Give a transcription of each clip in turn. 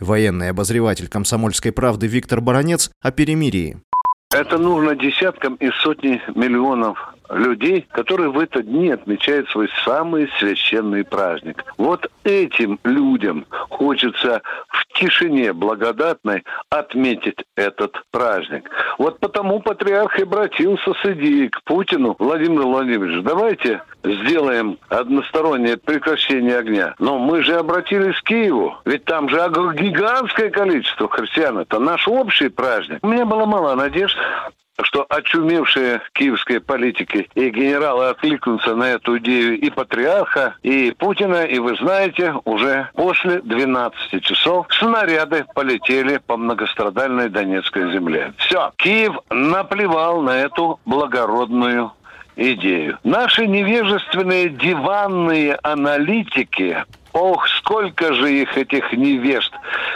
Военный обозреватель комсомольской правды Виктор Баранец о перемирии. Это нужно десяткам и сотни миллионов людей, которые в этот дни отмечают свой самый священный праздник. Вот этим людям хочется в тишине благодатной отметить этот праздник. Вот потому патриарх и обратился с идеей к Путину. Владимир Владимирович, давайте сделаем одностороннее прекращение огня. Но мы же обратились к Киеву, ведь там же гигантское количество христиан. Это наш общий праздник. У меня было мало надежд, что очумевшие киевские политики и генералы откликнутся на эту идею и патриарха, и Путина, и вы знаете, уже после 12 часов снаряды полетели по многострадальной Донецкой земле. Все, Киев наплевал на эту благородную идею. Наши невежественные диванные аналитики Ох, сколько же их, этих невежд,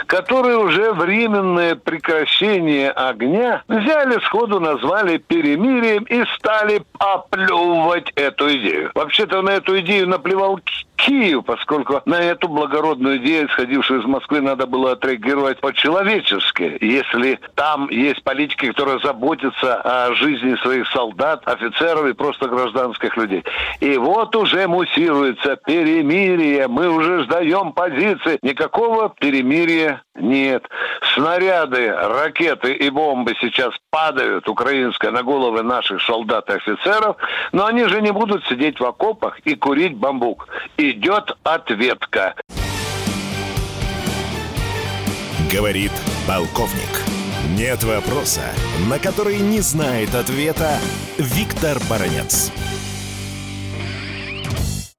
которые уже временное прекращение огня взяли сходу, назвали перемирием и стали оплевывать эту идею. Вообще-то на эту идею наплевал Киев, поскольку на эту благородную идею, исходившую из Москвы, надо было отреагировать по-человечески. Если там есть политики, которые заботятся о жизни своих солдат, офицеров и просто гражданских людей. И вот уже муссируется перемирие, мы уже сдаем позиции. Никакого перемирия нет. Снаряды, ракеты и бомбы сейчас падают, украинское, на головы наших солдат и офицеров, но они же не будут сидеть в окопах и курить бамбук. Идет ответка. Говорит полковник. Нет вопроса, на который не знает ответа Виктор Баранец.